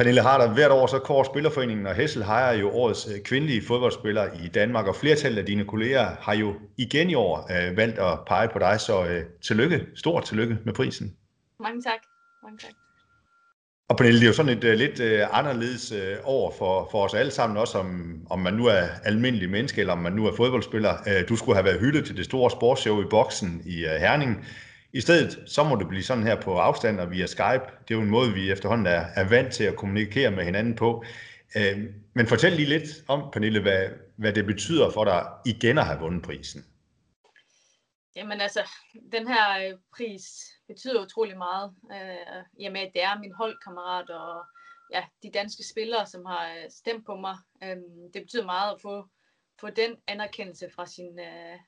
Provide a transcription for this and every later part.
Pernille Harder, hvert år så kårer Spillerforeningen og Hessel har jo årets øh, kvindelige fodboldspiller i Danmark, og flertallet af dine kolleger har jo igen i år øh, valgt at pege på dig, så øh, tillykke, stort tillykke med prisen. Mange tak. Mange tak. Og Pernille, det er jo sådan et uh, lidt uh, anderledes uh, år for, for os alle sammen, også om, om man nu er almindelig menneske, eller om man nu er fodboldspiller. Uh, du skulle have været hyldet til det store sportsshow i boksen i uh, Herning. I stedet, så må det blive sådan her på afstand og via Skype. Det er jo en måde, vi efterhånden er, er vant til at kommunikere med hinanden på. Øh, men fortæl lige lidt om, Pernille, hvad, hvad det betyder for dig igen at have vundet prisen. Jamen altså, den her øh, pris betyder utrolig meget, øh, i og med at det er min holdkammerat og ja, de danske spillere, som har øh, stemt på mig. Øh, det betyder meget at få, få den anerkendelse fra sin, øh,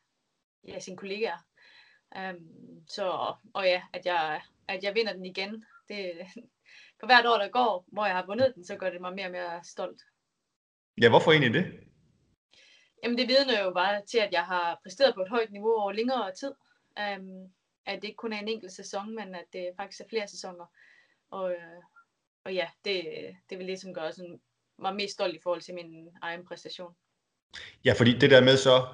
ja, sine kollegaer. Øh, så, og ja, at jeg, at jeg vinder den igen. Det, for hvert år, der går, hvor jeg har vundet den, så gør det mig mere og mere stolt. Ja, hvorfor egentlig det? Jamen det vidner jo bare til, at jeg har præsteret på et højt niveau over længere tid. Um, at det ikke kun er en enkelt sæson, men at det faktisk er flere sæsoner. Og, øh, og ja, det, det vil ligesom gøre sådan, mig mest stolt i forhold til min egen præstation. Ja, fordi det der med så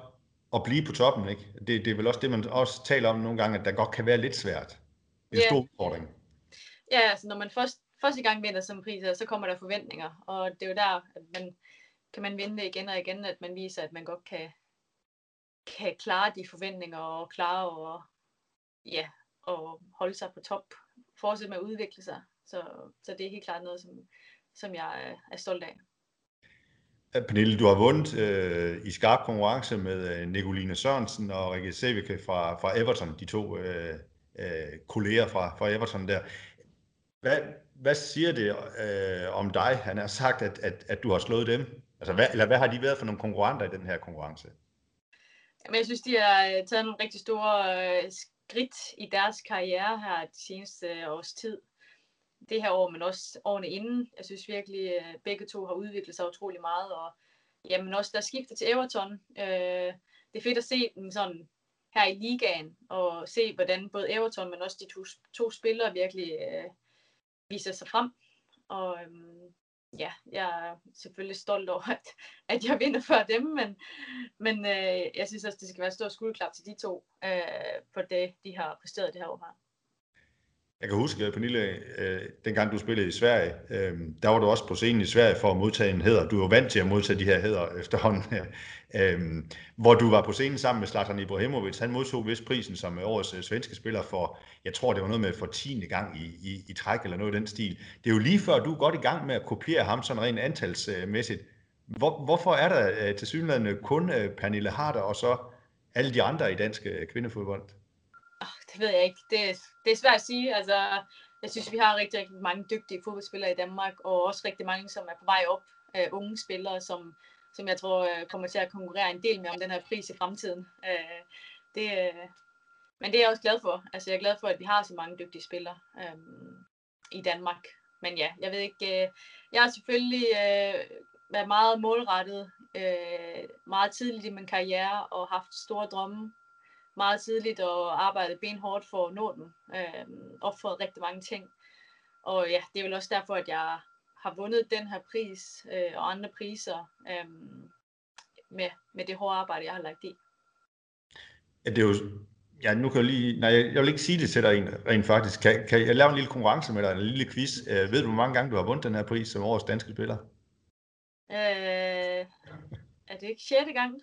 at blive på toppen, ikke? Det, det er vel også det, man også taler om nogle gange, at der godt kan være lidt svært. Det er en stor udfordring. Ja, altså når man først, første gang vinder som pris, så kommer der forventninger, og det er jo der, at man kan man vinde det igen og igen, at man viser, at man godt kan, kan klare de forventninger og klare og ja, og holde sig på top, fortsætte med at udvikle sig. Så, så det er helt klart noget, som, som jeg er stolt af. Øh, Pernille, du har vundet øh, i skarp konkurrence med øh, Nicoline Sørensen og Rikke Sevike fra, fra Everton, de to øh, øh, kolleger fra, fra Everton der. Hvad, hvad siger det øh, om dig? Han har sagt, at, at, at du har slået dem. Altså, hvad, eller hvad har de været for nogle konkurrenter i den her konkurrence? Jamen, jeg synes, de har øh, taget nogle rigtig store øh, skridt i deres karriere her de seneste øh, års tid. Det her år, men også årene inden. Jeg synes virkelig, at begge to har udviklet sig utrolig meget. Og jamen også der skifter til Everton. Øh, det er fedt at se dem sådan her i ligaen, og se, hvordan både Everton, men også de to, to spillere virkelig øh, viser sig frem. Og øhm, ja, jeg er selvfølgelig stolt over, at, at jeg vinder før dem, men, men øh, jeg synes også, det skal være stor skuldklap til de to øh, på det, de har præsteret det her år her. Jeg kan huske, øh, Pernille, øh, dengang du spillede i Sverige, øh, der var du også på scenen i Sverige for at modtage en hæder. Du er jo vant til at modtage de her hæder efterhånden. øh, hvor du var på scenen sammen med Zlatan Ibrahimovic. Han modtog vist prisen som øh, årets øh, svenske spiller for, jeg tror det var noget med for tiende gang i, i, i træk eller noget i den stil. Det er jo lige før, du er godt i gang med at kopiere ham sådan rent antalsmæssigt. Hvor, hvorfor er der til synligheden kun Pernille Harder og så alle de andre i dansk kvindefodbold? Det ved jeg ikke. Det, det er svært at sige. Altså, jeg synes, vi har rigtig, rigtig mange dygtige fodboldspillere i Danmark, og også rigtig mange, som er på vej op. Uh, unge spillere, som, som jeg tror uh, kommer til at konkurrere en del med om den her pris i fremtiden. Uh, det, uh, men det er jeg også glad for. Altså, jeg er glad for, at vi har så mange dygtige spillere um, i Danmark. Men ja, jeg ved ikke. Uh, jeg har selvfølgelig uh, været meget målrettet uh, meget tidligt i min karriere og haft store drømme meget tidligt og arbejdet benhårdt for at nå den. Øh, offret rigtig mange ting. Og ja, det er vel også derfor, at jeg har vundet den her pris øh, og andre priser øh, med, med det hårde arbejde, jeg har lagt i. Ja, det er jo, ja, nu kan jeg lige, nej, jeg vil ikke sige det til dig rent, rent faktisk. Kan, kan jeg lave en lille konkurrence med dig, en lille quiz? Øh, ved du, hvor mange gange du har vundet den her pris som årets danske spiller? Øh, er det ikke sjette gang?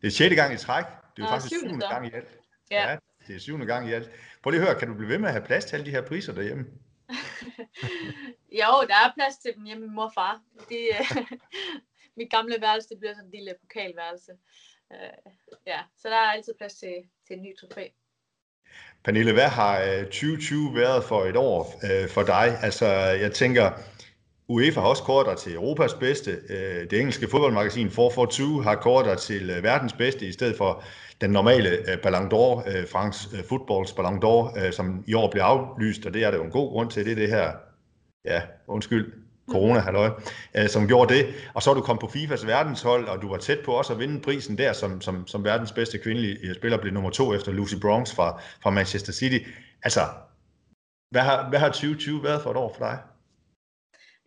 Det er sjette gang i træk. Det er jo faktisk syvende, syvende gang i alt. Ja. ja. det er syvende gang i alt. Prøv lige at høre, kan du blive ved med at have plads til alle de her priser derhjemme? jo, der er plads til dem hjemme med mor og far. De, mit gamle værelse, det bliver sådan en lille pokalværelse. Uh, ja, så der er altid plads til, til en ny trofæ. Pernille, hvad har 2020 været for et år uh, for dig? Altså, jeg tænker, UEFA har også korter til Europas bedste. Øh, det engelske fodboldmagasin 442 har korter til øh, verdens bedste i stedet for den normale øh, Ballon d'Or, France Footballs Ballon d'Or, som i år bliver aflyst, og det er der jo en god grund til. Det er det her, ja, undskyld, corona halløj, som gjorde det. Og så er du kommet på FIFAs verdenshold, og du var tæt på også at vinde prisen der, som, som, som verdens bedste kvindelige spiller blev nummer to efter Lucy Bronx fra, fra Manchester City. Altså, hvad har, hvad har 2020 været for et år for dig?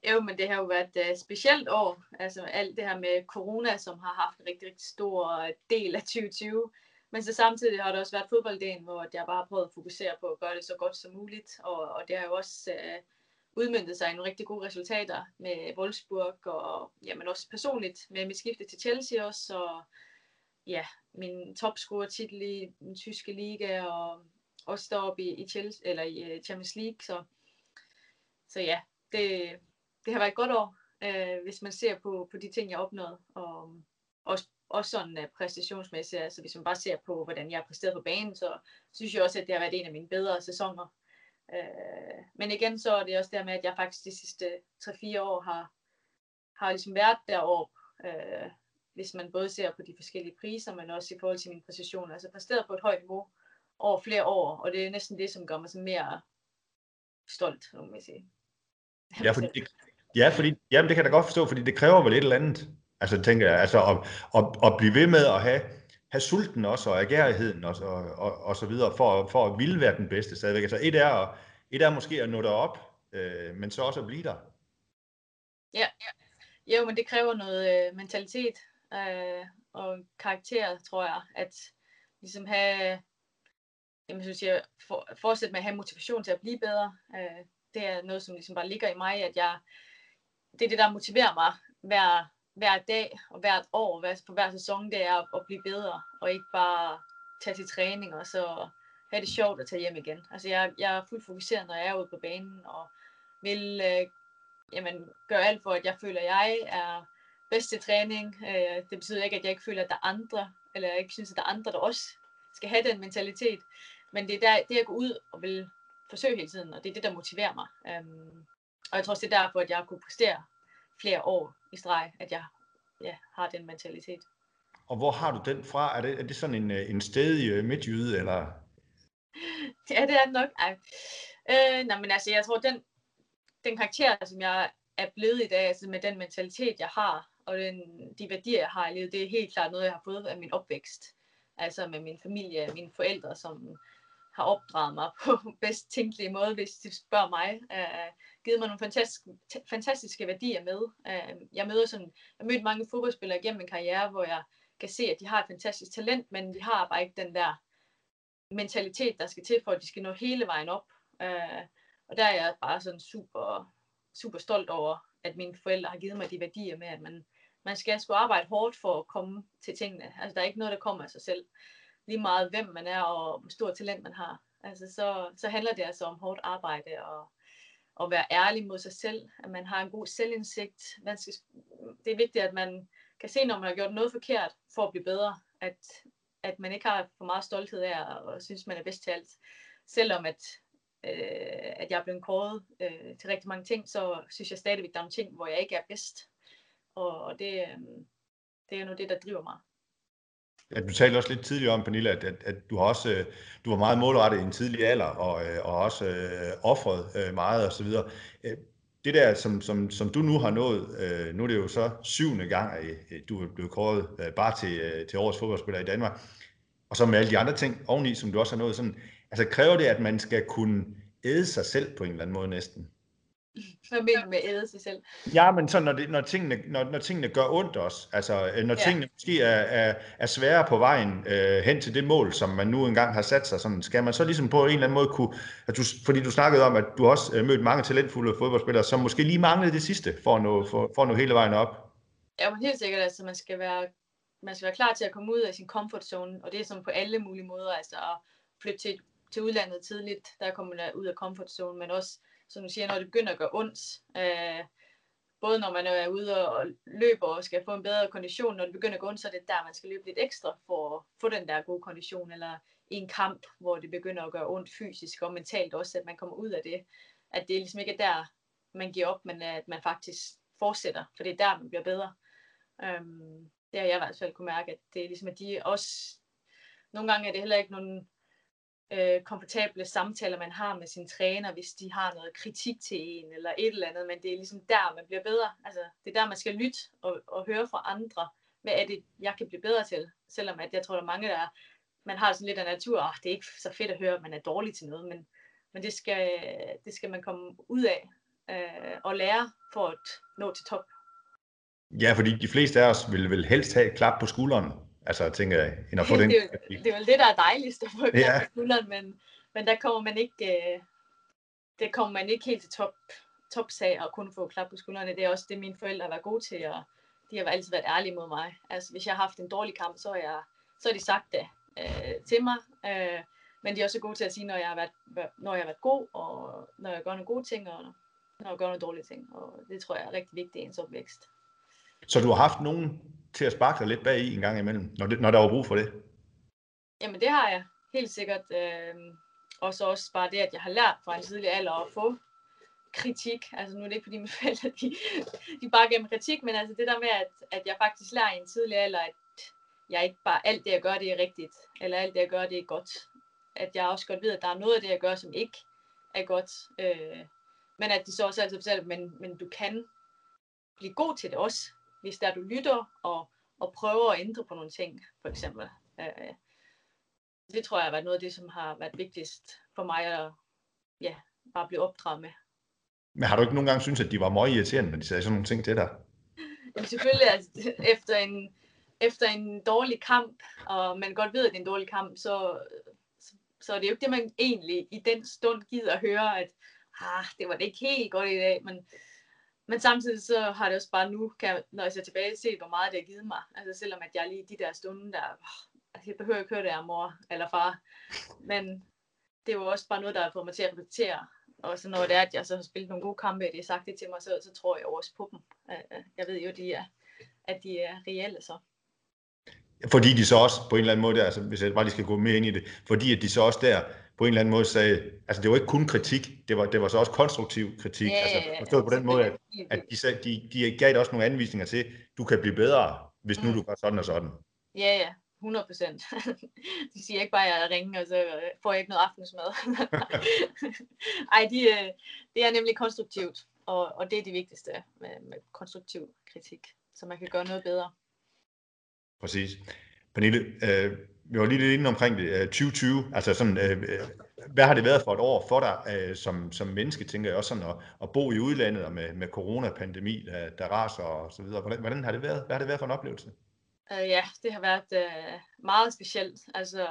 Jo, men det har jo været et specielt år. Altså alt det her med corona, som har haft en rigtig, rigtig stor øh, del af 2020. Men så samtidig har det også været fodbolddagen, hvor jeg bare har prøvet at fokusere på at gøre det så godt som muligt. Og, og det har jo også øh, udmyndtet sig i nogle rigtig gode resultater med Wolfsburg, og jamen også personligt med mit skifte til Chelsea også, og ja, min topscorer-titel i den tyske liga, og også deroppe i, i, Chelsea, eller i øh, Champions League. Så, så ja, det, det har været et godt år, øh, hvis man ser på, på de ting, jeg har opnået. Og øhm, også, også sådan uh, præstationsmæssigt. Altså hvis man bare ser på, hvordan jeg har præsteret på banen, så synes jeg også, at det har været en af mine bedre sæsoner. Øh, men igen, så er det også der med, at jeg faktisk de sidste 3-4 år har, har ligesom været deroppe. Øh, hvis man både ser på de forskellige priser, men også i forhold til min præcision. Altså præsteret på et højt niveau over flere år, og det er næsten det, som gør mig så mere stolt, må man sige. Ja, fordi det, ja, fordi, jamen, det kan jeg da godt forstå, fordi det kræver vel et eller andet. Altså, tænker jeg, altså at, at, at blive ved med at have, have sulten også, og agerigheden også, og, og, og så videre, for, for at ville være den bedste stadigvæk. Altså, et er, et er måske at nå derop, øh, men så også at blive der. Ja, ja. Jo, men det kræver noget øh, mentalitet øh, og karakter, tror jeg, at ligesom have, jamen, så siger, for, fortsætte med at have motivation til at blive bedre. Øh, det er noget, som ligesom bare ligger i mig, at jeg, det er det, der motiverer mig hver, hver dag og hvert år, hver, på hver sæson, det er at, at blive bedre, og ikke bare tage til træning og så have det sjovt at tage hjem igen. Altså jeg, jeg er fuldt fokuseret, når jeg er ude på banen, og vil øh, jamen, gøre alt for, at jeg føler, at jeg er bedst til træning. Øh, det betyder ikke, at jeg ikke føler, at der er andre, eller jeg ikke synes, at der er andre, der også skal have den mentalitet. Men det er der, det jeg går ud og vil forsøge hele tiden, og det er det, der motiverer mig. Øhm, og jeg tror også, det er derfor, at jeg kunne præstere flere år i streg, at jeg ja, har den mentalitet. Og hvor har du den fra? Er det, er det sådan en, øh, en stedig øh, midtjyde, eller? ja, det er det nok. Ej. Øh, nej, men altså, jeg tror, den, den karakter, som jeg er blevet i dag, altså med den mentalitet, jeg har, og den, de værdier, jeg har i livet, det er helt klart noget, jeg har fået af min opvækst. Altså med min familie, mine forældre, som har opdraget mig på bedst tænkelige måde, hvis de spørger mig. Øh, givet mig nogle fantastiske, fantastiske værdier med. Øh, jeg møder sådan, jeg har mødt mange fodboldspillere gennem min karriere, hvor jeg kan se, at de har et fantastisk talent, men de har bare ikke den der mentalitet, der skal til for, at de skal nå hele vejen op. Øh, og der er jeg bare sådan super, super stolt over, at mine forældre har givet mig de værdier med, at man, man skal sgu arbejde hårdt for at komme til tingene. Altså, der er ikke noget, der kommer af sig selv. Lige meget, hvem man er og hvor stor talent man har. Altså, så, så handler det altså om hårdt arbejde og at være ærlig mod sig selv. At man har en god selvindsigt. Man skal, det er vigtigt, at man kan se, når man har gjort noget forkert for at blive bedre. At, at man ikke har for meget stolthed af og synes, man er bedst til alt. Selvom at øh, at jeg er blevet kåret øh, til rigtig mange ting, så synes jeg stadigvæk, der er nogle ting, hvor jeg ikke er bedst. Og, og det, øh, det er jo det, der driver mig. Ja, du talte også lidt tidligere om, Pernille, at, at, at du har også øh, du var meget målrettet i en tidlig alder, og, øh, og også øh, offret øh, meget osv. Øh, det der, som, som, som du nu har nået, øh, nu er det jo så syvende gang, at du er blevet kåret øh, bare til, øh, til årets fodboldspiller i Danmark, og så med alle de andre ting oveni, som du også har nået, sådan, Altså kræver det, at man skal kunne æde sig selv på en eller anden måde næsten? Hvad mener du med æde sig selv? Ja, men så når, det, når, tingene, når, når tingene gør ondt også, altså øh, når ja. tingene måske er, er, er svære på vejen øh, hen til det mål, som man nu engang har sat sig, sådan, skal man så ligesom på en eller anden måde kunne, at du, fordi du snakkede om, at du også øh, mødt mange talentfulde fodboldspillere, som måske lige manglede det sidste for at nå, for, for at nå hele vejen op? Ja, men helt sikkert, altså man skal være man skal være klar til at komme ud af sin comfort zone, og det er sådan på alle mulige måder, altså at flytte til til udlandet tidligt, der kommer man ud af comfort zone, men også, som du siger, når det begynder at gøre ondt, øh, både når man er ude og løber og skal få en bedre kondition, når det begynder at gå ondt, så er det der, man skal løbe lidt ekstra for at få den der gode kondition, eller i en kamp, hvor det begynder at gøre ondt fysisk og mentalt også, at man kommer ud af det, at det ligesom ikke er der, man giver op, men at man faktisk fortsætter, for det er der, man bliver bedre. Øhm, det har jeg i hvert fald kunne mærke, at det er ligesom, at de også, nogle gange er det heller ikke nogen øh, komfortable samtaler, man har med sin træner, hvis de har noget kritik til en, eller et eller andet, men det er ligesom der, man bliver bedre. Altså, det er der, man skal lytte og, og høre fra andre, hvad er det, jeg kan blive bedre til. Selvom at jeg tror, der er mange, der man har sådan lidt af natur, oh, det er ikke så fedt at høre, at man er dårlig til noget, men, men det, skal, det skal man komme ud af. øh, og lære for at nå til top. Ja, fordi de fleste af os vil, vil helst have et klap på skulderen, altså tænker jeg, end at få den. det, er, det er vel det, der er dejligst at få ja. på skulderen, men, men der kommer man ikke, øh, det kommer man ikke helt til top, topsag og kun få klap på skuldrene. Det er også det, mine forældre været gode til, og de har altid været ærlige mod mig. Altså, hvis jeg har haft en dårlig kamp, så, er jeg, så har de sagt det øh, til mig. Øh, men de er også gode til at sige, når jeg har været, når jeg har været god, og når jeg gør nogle gode ting, og når jeg gør nogle dårlige ting. Og det tror jeg er rigtig vigtigt i ens opvækst. Så du har haft nogen til at sparke dig lidt bag i en gang imellem, når, det, når der var brug for det? Jamen det har jeg, helt sikkert. Øh, og så også bare det, at jeg har lært fra en tidlig alder at få kritik. Altså nu er det ikke fordi mine forældre, de, de bare gennem kritik, men altså det der med, at, at jeg faktisk lærer i en tidlig alder, at jeg ikke bare, alt det jeg gør, det er rigtigt, eller alt det jeg gør, det er godt. At jeg også godt ved, at der er noget af det, jeg gør, som ikke er godt. Øh, men at de så også altid fortæller, men, men du kan blive god til det også, hvis der du lytter og, og prøver at ændre på nogle ting, for eksempel. Øh, det tror jeg har været noget af det, som har været vigtigst for mig at ja, bare blive opdraget med. Men har du ikke nogen gange synes at de var meget irriterende, når de sagde sådan nogle ting til dig? Jamen selvfølgelig, altså, efter en, efter en dårlig kamp, og man godt ved, at det er en dårlig kamp, så, så, så er det jo ikke det, man egentlig i den stund gider at høre, at ah, det var det ikke helt godt i dag, men, men samtidig så har det også bare nu, kan jeg, når jeg ser tilbage, se, hvor meget det har givet mig. Altså selvom at jeg lige de der stunder, der, altså, jeg behøver ikke høre det af mor eller far, men det var også bare noget, der har fået mig til at reflektere og så når det er, at jeg så har spillet nogle gode kampe, og de har sagt det til mig, så, så tror jeg også på dem. Øh, øh, jeg ved jo, de er, at de er reelle så. Fordi de så også på en eller anden måde, altså hvis jeg bare lige skal gå mere ind i det, fordi at de så også der på en eller anden måde sagde, altså det var ikke kun kritik, det var, det var så også konstruktiv kritik, ja, altså forstået på den måde, at, at de, sagde, de, de gav dig også nogle anvisninger til, du kan blive bedre, hvis nu mm. du gør sådan og sådan. Ja, ja, 100 procent. de siger ikke bare, at jeg ringer, og så øh, får jeg ikke noget aftensmad. Ej, de, øh, det er nemlig konstruktivt, og, og det er det vigtigste med, med konstruktiv kritik, så man kan gøre noget bedre. Præcis. Pernille, øh, vi var lige lidt inde omkring det. Øh, 2020, altså sådan, øh, øh, hvad har det været for et år for dig øh, som, som menneske, tænker jeg også sådan, at, at bo i udlandet og med, med coronapandemi, der, der raser og så videre. Hvordan, hvordan har det været? Hvad har det været for en oplevelse? Uh, ja, det har været uh, meget specielt. Altså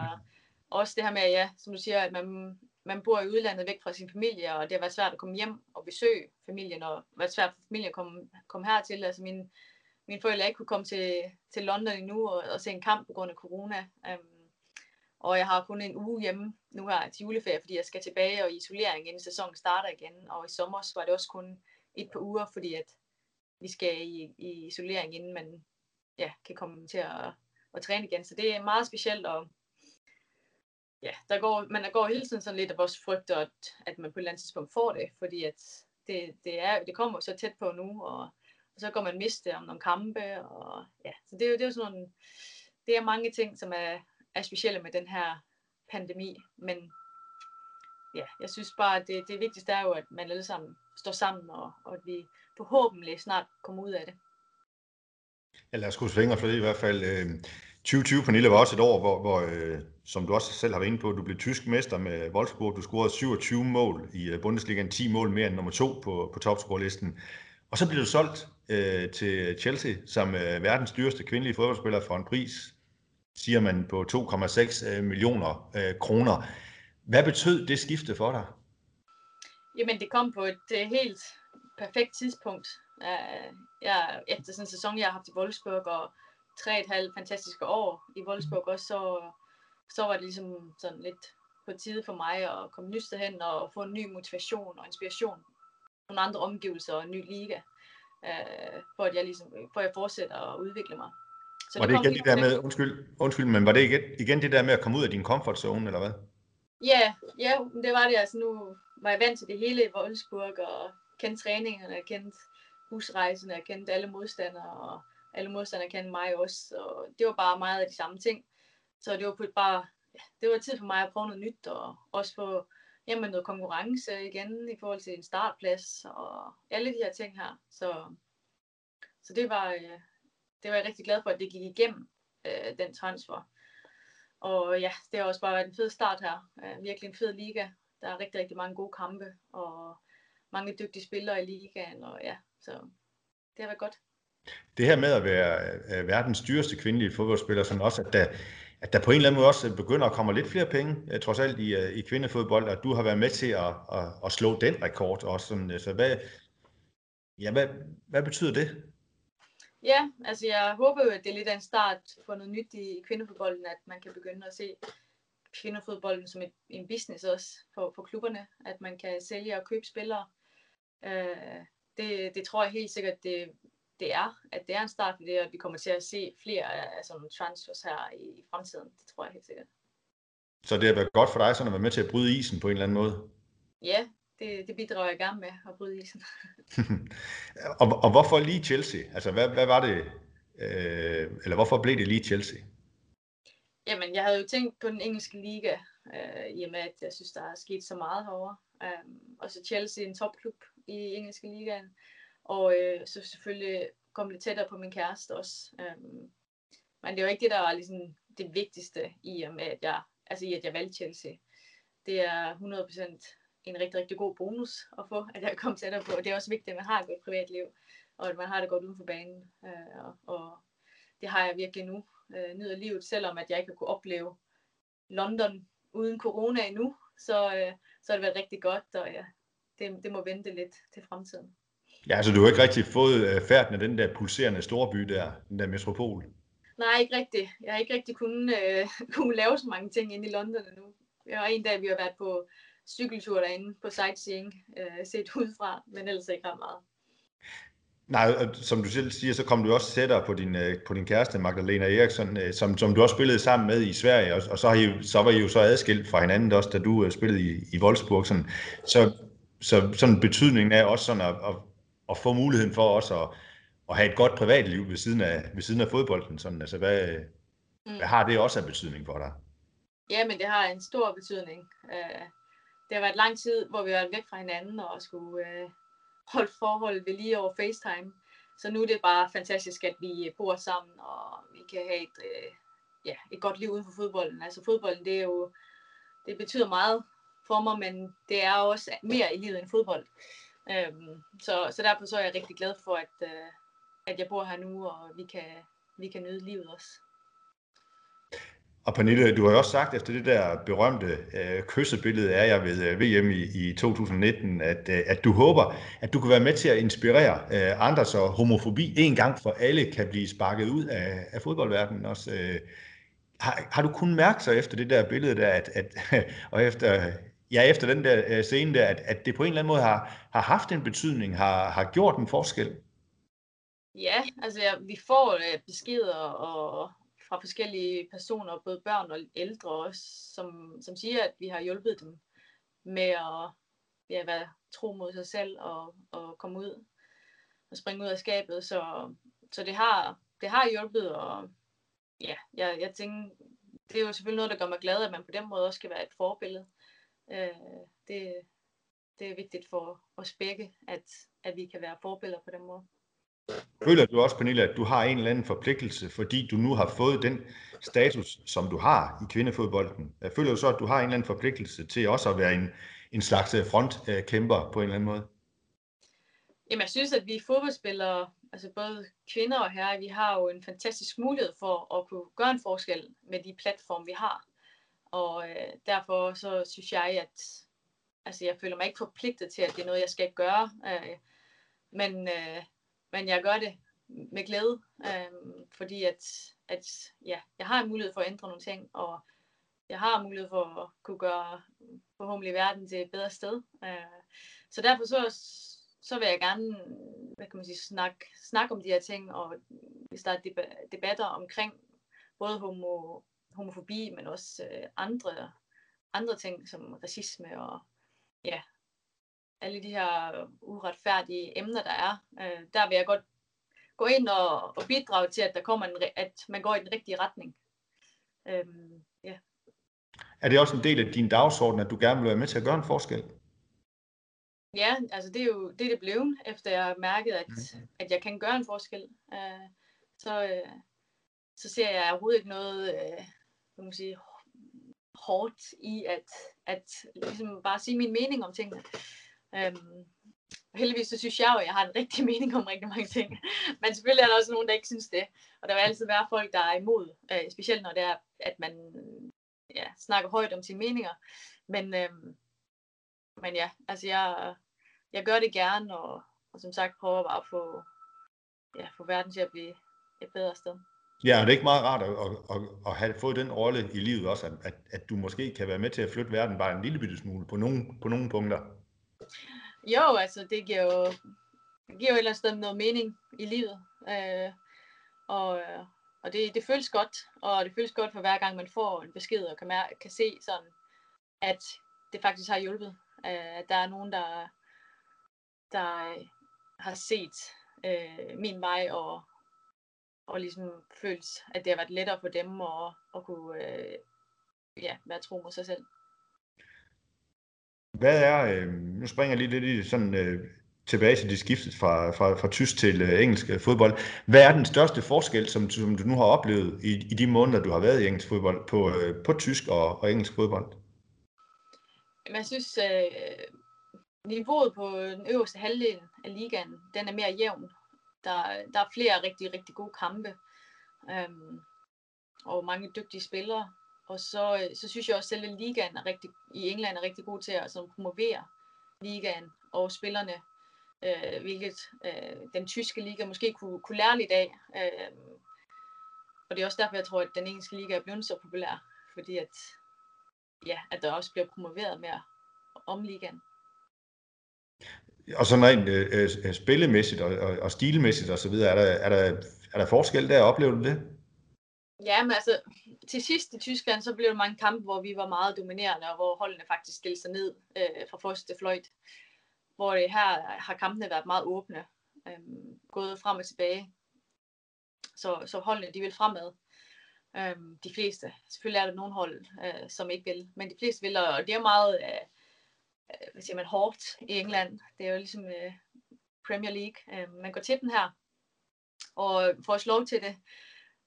også det her med, ja, som du siger, at man, man bor i udlandet væk fra sin familie, og det har været svært at komme hjem og besøge familien, og det har været svært for familien at komme, komme hertil. Altså min, mine forældre ikke kunne komme til, til London endnu og, og se en kamp på grund af corona. Um, og jeg har kun en uge hjemme nu her til juleferie, fordi jeg skal tilbage og i isolering, inden sæsonen starter igen. Og i sommer var det også kun et par uger, fordi at vi skal i, i isolering, inden man ja, kan komme til at, at træne igen. Så det er meget specielt, og ja, der går, man går hele tiden sådan lidt af vores frygter, at, at man på et eller andet tidspunkt får det, fordi at det, det, er, det kommer så tæt på nu, og, og så går man miste om nogle kampe, og ja, så det er jo, det er jo sådan nogle, det er mange ting, som er, er specielle med den her pandemi, men ja, jeg synes bare, at det, det vigtigste er jo, at man alle sammen står sammen, og, og at vi forhåbentlig snart kommer ud af det. Ja, lad os krydse fingre for det i hvert fald. Øh, 2020, Pernille, var også et år, hvor, hvor øh, som du også selv har været inde på, du blev tysk mester med Wolfsburg. Du scorede 27 mål i øh, Bundesligaen, 10 mål mere end nummer to på, på topscorelisten. Og så blev du solgt øh, til Chelsea som øh, verdens dyreste kvindelige fodboldspiller for en pris, siger man, på 2,6 øh, millioner øh, kroner. Hvad betød det skifte for dig? Jamen, det kom på et øh, helt perfekt tidspunkt. Uh, jeg, efter sådan en sæson, jeg har haft i Wolfsburg, og tre et halvt fantastiske år i Wolfsburg også, så, så var det ligesom sådan lidt på tide for mig at komme nyst hen og få en ny motivation og inspiration. Nogle andre omgivelser og en ny liga, uh, for at jeg ligesom, for at jeg fortsætter at udvikle mig. Så var det, det igen det der med, undskyld, undskyld, men var det igen, igen det der med at komme ud af din comfort zone, eller hvad? Ja, ja, det var det. Altså nu var jeg vant til det hele i Wolfsburg, og kendte træningerne, kendte busrejsen, jeg kendte alle modstandere, og alle modstandere kendte mig også, og det var bare meget af de samme ting. Så det var bare, ja, det var tid for mig at prøve noget nyt, og også få jamen, noget konkurrence igen i forhold til en startplads, og alle de her ting her. Så, så det var, øh, det var jeg rigtig glad for, at det gik igennem, øh, den transfer. Og ja, det har også bare været en fed start her. Øh, virkelig en fed liga. Der er rigtig, rigtig mange gode kampe, og mange dygtige spillere i ligaen, og ja, så det har været godt. Det her med at være øh, verdens dyreste kvindelige fodboldspiller, sådan også, at der, at der på en eller anden måde også begynder at komme lidt flere penge, øh, trods alt i, øh, i kvindefodbold, at du har været med til at, at, at slå den rekord også. Sådan, øh, så hvad, ja, hvad, hvad betyder det? Ja, altså jeg håber jo, at det er lidt af en start for noget nyt i kvindefodbolden, at man kan begynde at se kvindefodbolden som et, en business også for, for klubberne, at man kan sælge og købe spillere. Øh, det, det tror jeg helt sikkert, det, det er, at det er en start for det, at vi kommer til at se flere af sådan nogle transfers her i, i fremtiden. Det tror jeg helt sikkert. Så det har været godt for dig sådan at være med til at bryde isen på en eller anden måde? Ja, det, det bidrager jeg gerne med at bryde isen. og, og hvorfor lige Chelsea? Altså, hvad, hvad var det, øh, eller hvorfor blev det lige Chelsea? Jamen, jeg havde jo tænkt på den engelske liga, øh, i og med, at jeg synes, der er sket så meget herovre. Um, og så Chelsea, en topklub i engelske ligaen. Og øh, så selvfølgelig kom lidt tættere på min kæreste også. Øhm, men det var ikke det, der var ligesom det vigtigste i og med, at jeg, altså i at jeg valgte Chelsea. Det er 100% en rigtig, rigtig god bonus at få, at jeg kom tættere på. Det er også vigtigt, at man har et godt privatliv, og at man har det godt uden for banen. Øh, og, og det har jeg virkelig nu. Øh, nyder livet, selvom at jeg ikke har kunne opleve London uden corona endnu, så, øh, så har det været rigtig godt, og ja, det, det må vente lidt til fremtiden. Ja, altså du har ikke rigtig fået øh, færden af den der pulserende storby der, den der metropol? Nej, ikke rigtigt. Jeg har ikke rigtig kunnet, øh, kunne lave så mange ting inde i London endnu. Jeg har en dag, vi har været på cykeltur derinde på sightseeing, øh, set udefra, men ellers ikke ret meget. Nej, som du selv siger, så kom du også tættere på din, øh, på din kæreste, Magdalena Eriksson, øh, som, som du også spillede sammen med i Sverige, og, og så, har I, så var I jo så adskilt fra hinanden også, da du spillede i, i Wolfsburg. Sådan. Så, så sådan betydningen af også sådan at, at, at få muligheden for også at, at have et godt privatliv ved siden af, ved siden af fodbolden. Sådan. Altså, hvad, mm. hvad har det også af betydning for dig? Ja, men det har en stor betydning. Uh det har været lang tid, hvor vi har været væk fra hinanden og skulle øh, holde forhold ved lige over FaceTime. Så nu er det bare fantastisk, at vi bor sammen, og vi kan have et, øh, ja, et godt liv uden for fodbolden. Altså fodbolden, det er jo, det betyder meget for mig, men det er også mere i livet end fodbold. Øhm, så, så derfor så er jeg rigtig glad for, at, øh, at jeg bor her nu, og vi kan, vi kan nyde livet også. Og Pernille, du har jo også sagt efter det der berømte øh, kyssebillede af jer ved øh, VM i, i 2019, at, øh, at du håber, at du kan være med til at inspirere øh, andre, så homofobi en gang for alle kan blive sparket ud af, af fodboldverdenen også. Øh, har, har du kun mærke sig efter det der billede der, at, at, og efter, ja, efter den der øh, scene der, at, at det på en eller anden måde har, har haft en betydning, har, har gjort en forskel? Ja, altså ja, vi får øh, beskeder og, fra forskellige personer, både børn og ældre også, som, som siger, at vi har hjulpet dem med at ja, være tro mod sig selv og, og komme ud og springe ud af skabet. Så, så det, har, det har hjulpet, og ja, jeg, jeg tænker, det er jo selvfølgelig noget, der gør mig glad, at man på den måde også skal være et forbillede. Øh, det, det er vigtigt for os begge, at, at vi kan være forbilleder på den måde. Føler du også, Pernille, at du har en eller anden forpligtelse, fordi du nu har fået den status, som du har i kvindefodbolden? Føler du så, at du har en eller anden forpligtelse til også at være en, en slags øh, frontkæmper på en eller anden måde? Jamen, jeg synes, at vi fodboldspillere, altså både kvinder og herrer, vi har jo en fantastisk mulighed for at kunne gøre en forskel med de platforme, vi har. Og øh, derfor så synes jeg, at altså, jeg føler mig ikke forpligtet til, at det er noget, jeg skal gøre. Øh, men øh, men jeg gør det med glæde, øh, fordi at, at ja, jeg har en mulighed for at ændre nogle ting, og jeg har mulighed for at kunne gøre forhåbentlig verden til et bedre sted. Øh, så derfor så, så vil jeg gerne hvad kan man sige, snakke, snakke om de her ting, og vi starter debatter omkring både homo, homofobi, men også øh, andre, andre ting som racisme og ja, alle de her uretfærdige emner, der er, øh, der vil jeg godt gå ind og, og bidrage til, at der kommer en, at man går i den rigtige retning. Øhm, ja. Er det også en del af din dagsorden, at du gerne vil være med til at gøre en forskel? Ja, altså det er jo det, det blev, efter jeg mærket, at, mm. at jeg kan gøre en forskel. Øh, så, øh, så ser jeg overhovedet ikke noget øh, kan man sige, hårdt i at, at ligesom bare sige min mening om tingene. Øhm, heldigvis så synes jeg jo, at jeg har en rigtig mening om rigtig mange ting. Men selvfølgelig er der også nogen, der ikke synes det. Og der vil altid være folk, der er imod. Øh, specielt når det er, at man ja, snakker højt om sine meninger. Men, øh, men ja, altså jeg, jeg gør det gerne, og, og som sagt prøver bare at få, ja, få verden til at blive et bedre sted. Ja, og det er ikke meget rart at, at, at, at have fået den rolle i livet også, at, at, at du måske kan være med til at flytte verden bare en lille bitte smule på nogle, på nogle punkter. Jo, altså det giver jo, det giver jo et eller andet sted noget mening i livet. Øh, og øh, og det, det føles godt, og det føles godt for hver gang man får en besked og kan, mær- kan se sådan, at det faktisk har hjulpet. Øh, at der er nogen, der, der har set øh, min vej og, og ligesom følt, at det har været lettere for dem at, at kunne øh, ja, være tro mod sig selv. Hvad er, øh, nu springer jeg lige lidt i sådan, øh, tilbage til de skiftet fra, fra, fra tysk til øh, engelsk øh, fodbold. Hvad er den største forskel, som, som du nu har oplevet i, i de måneder, du har været i engelsk fodbold, på, øh, på tysk og, og engelsk fodbold? Jeg synes, øh, niveauet på den øverste halvdel af ligaen, den er mere jævn. Der, der er flere rigtig, rigtig gode kampe. Øhm, og mange dygtige spillere. Og så, øh, så synes jeg også, at selve ligaen er rigtig, i England er rigtig god til at sådan, promovere ligaen og spillerne, øh, hvilket øh, den tyske liga måske kunne, kunne lære lidt af. Øh, og det er også derfor, jeg tror, at den engelske liga er blevet så populær, fordi at, ja, at der også bliver promoveret mere om ligaen. Og sådan rent øh, øh, øh, spillemæssigt og, og, og stilmæssigt osv., er der, er, der, er der forskel der? Oplever du det? Ja, men altså, til sidst i Tyskland, så blev der mange kampe, hvor vi var meget dominerende, og hvor holdene faktisk stillede sig ned øh, fra første fløjt. Hvor det her har kampene været meget åbne, øh, gået frem og tilbage. Så, så holdene, de vil fremad. Øh, de fleste. Selvfølgelig er der nogle hold, øh, som ikke vil, men de fleste vil, og det er meget, øh, hvad siger man, hårdt i England. Det er jo ligesom øh, Premier League. Øh, man går til den her, og får lov til det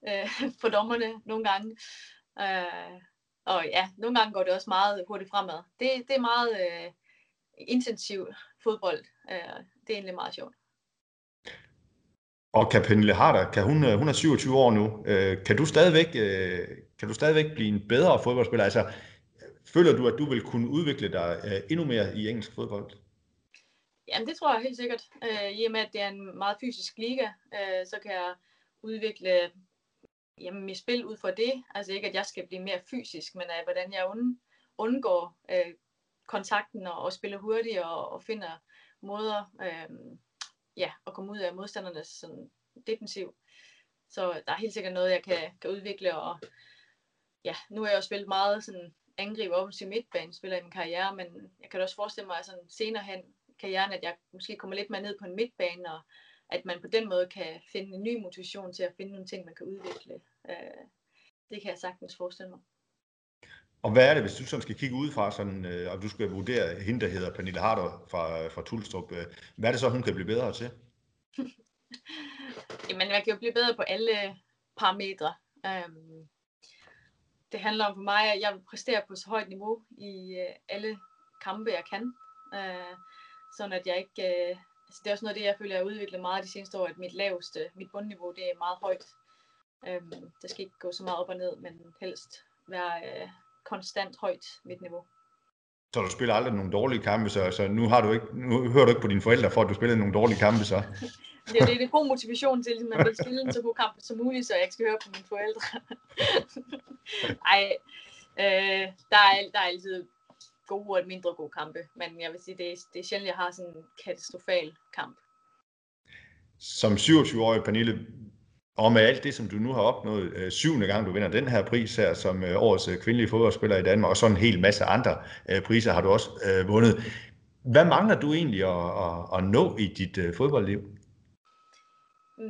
øh, for dommerne nogle gange. Øh, og ja, nogle gange går det også meget hurtigt fremad. Det, det er meget øh, intensiv fodbold. Øh, det er egentlig meget sjovt. Og kan Pernille Harder, kan hun, øh, hun er 27 år nu, øh, kan du stadigvæk, øh, kan du stadigvæk blive en bedre fodboldspiller? Altså, føler du, at du vil kunne udvikle dig øh, endnu mere i engelsk fodbold? Jamen, det tror jeg helt sikkert. Øh, I og med, at det er en meget fysisk liga, øh, så kan jeg udvikle jamen, mit spil ud fra det. Altså ikke, at jeg skal blive mere fysisk, men af hvordan jeg und, undgår uh, kontakten og, og spiller hurtigt og, og finder måder uh, ja, at komme ud af modstandernes sådan, defensiv. Så der er helt sikkert noget, jeg kan, kan udvikle. Og ja, nu har jeg jo spillet meget sådan angriber offensiv midtbane, spiller i min karriere, men jeg kan også forestille mig sådan senere hen karrieren, at jeg måske kommer lidt mere ned på en midtbane og at man på den måde kan finde en ny motivation til at finde nogle ting, man kan udvikle. Øh, det kan jeg sagtens forestille mig. Og hvad er det, hvis du sådan skal kigge ud fra, sådan, øh, og du skal vurdere hende, der hedder Pernille Harder fra, fra Tulstrup, øh, hvad er det så, hun kan blive bedre til? Jamen, man kan jo blive bedre på alle parametre. Um, det handler om for mig, at jeg vil præstere på så højt niveau i øh, alle kampe, jeg kan. Øh, sådan at jeg ikke Øh, altså det er også noget af det, jeg føler, jeg har udviklet meget de seneste år, at mit laveste, mit bundniveau, det er meget højt. Øh, der skal ikke gå så meget op og ned, men helst være øh, konstant højt mit niveau. Så du spiller aldrig nogle dårlige kampe, så, så nu, har du ikke, nu hører du ikke på dine forældre for, at du spiller nogle dårlige kampe, så? det, er, det er en god motivation til, at man vil spille en så god kamp som muligt, så jeg ikke skal høre på mine forældre. Ej, øh, der, er, der er altid gode og mindre gode kampe. Men jeg vil sige, det er, det er sjældent, jeg har sådan en katastrofal kamp. Som 27-årig Pernille, og med alt det, som du nu har opnået, øh, syvende gang du vinder den her pris her som øh, årets øh, kvindelige fodboldspiller i Danmark, og så en hel masse andre øh, priser har du også øh, vundet. Hvad mangler du egentlig at, at, at nå i dit øh, fodboldliv?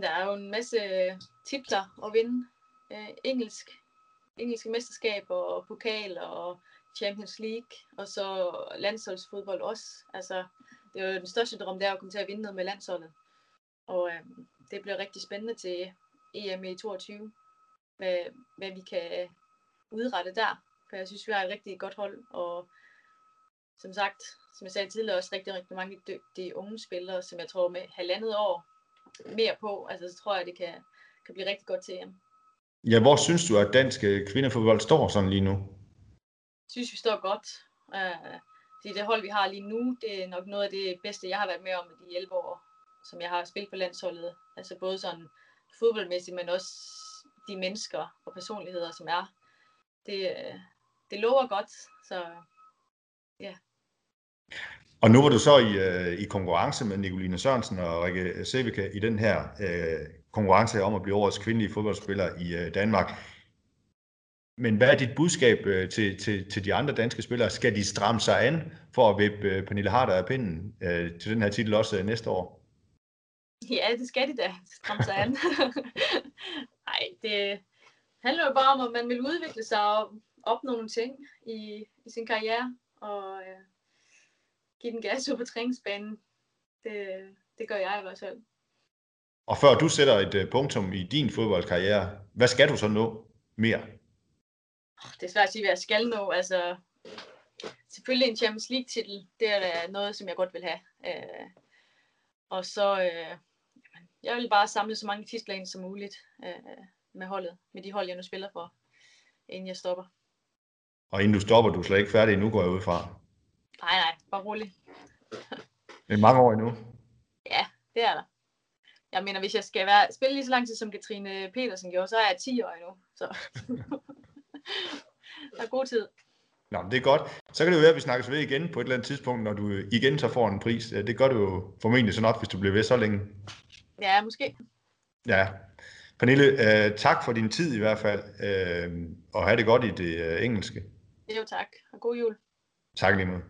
Der er jo en masse øh, titler at vinde. Øh, engelsk, engelske mesterskaber og pokal og Champions League, og så landsholdsfodbold også. Altså, det er jo den største drøm, det er at komme til at vinde noget med landsholdet. Og øh, det bliver rigtig spændende til EM i 22, hvad, hvad vi kan udrette der. For jeg synes, vi har et rigtig godt hold, og som sagt, som jeg sagde tidligere, også rigtig, rigtig mange dygtige unge spillere, som jeg tror med halvandet år mere på, altså så tror jeg, det kan, kan blive rigtig godt til hjem. Ja, hvor synes du, at dansk øh, kvindefodbold står sådan lige nu? Jeg synes, vi står godt. Uh, det, det hold, vi har lige nu, det er nok noget af det bedste, jeg har været med om i de 11 år, som jeg har spillet på landsholdet. Altså både sådan fodboldmæssigt, men også de mennesker og personligheder, som er. Det, øh, det lover godt, så ja. Og nu var du så i, øh, i konkurrence med Nicoline Sørensen og Rikke Sevika i den her øh, konkurrence om at blive årets kvindelige fodboldspiller i øh, Danmark. Men hvad er dit budskab øh, til, til, til de andre danske spillere? Skal de stramme sig an for at vippe øh, Pernille Harder af pinden øh, til den her titel også øh, næste år? Ja, det skal de da. Stramme sig an. Nej, det handler jo bare om, at man vil udvikle sig og opnå nogle ting i, i sin karriere. Og uh, give den gas på træningsbanen. Det, det gør jeg i hvert fald. Og før du sætter et uh, punktum i din fodboldkarriere, hvad skal du så nå mere? Det er svært at sige, hvad jeg skal nå. Altså, selvfølgelig en Champions League-titel, det er noget, som jeg godt vil have. Uh, og så, uh, jeg vil bare samle så mange titler ind som muligt uh, med holdet, med de hold, jeg nu spiller for, inden jeg stopper. Og inden du stopper, du er slet ikke færdig nu, går jeg ud fra. Nej, nej, bare rolig. det er mange år endnu. Ja, det er der. Jeg mener, hvis jeg skal være, spille lige så lang tid, som Katrine Petersen gjorde, så er jeg 10 år endnu. Så der er god tid. Nå, men det er godt. Så kan det jo være, at vi snakkes ved igen på et eller andet tidspunkt, når du igen så får en pris. Det gør du jo formentlig så nok, hvis du bliver ved så længe. Ja, måske. Ja. Pernille, øh, tak for din tid i hvert fald, øh, og have det godt i det øh, engelske. Jo, tak. Og god jul. Tak lige måde.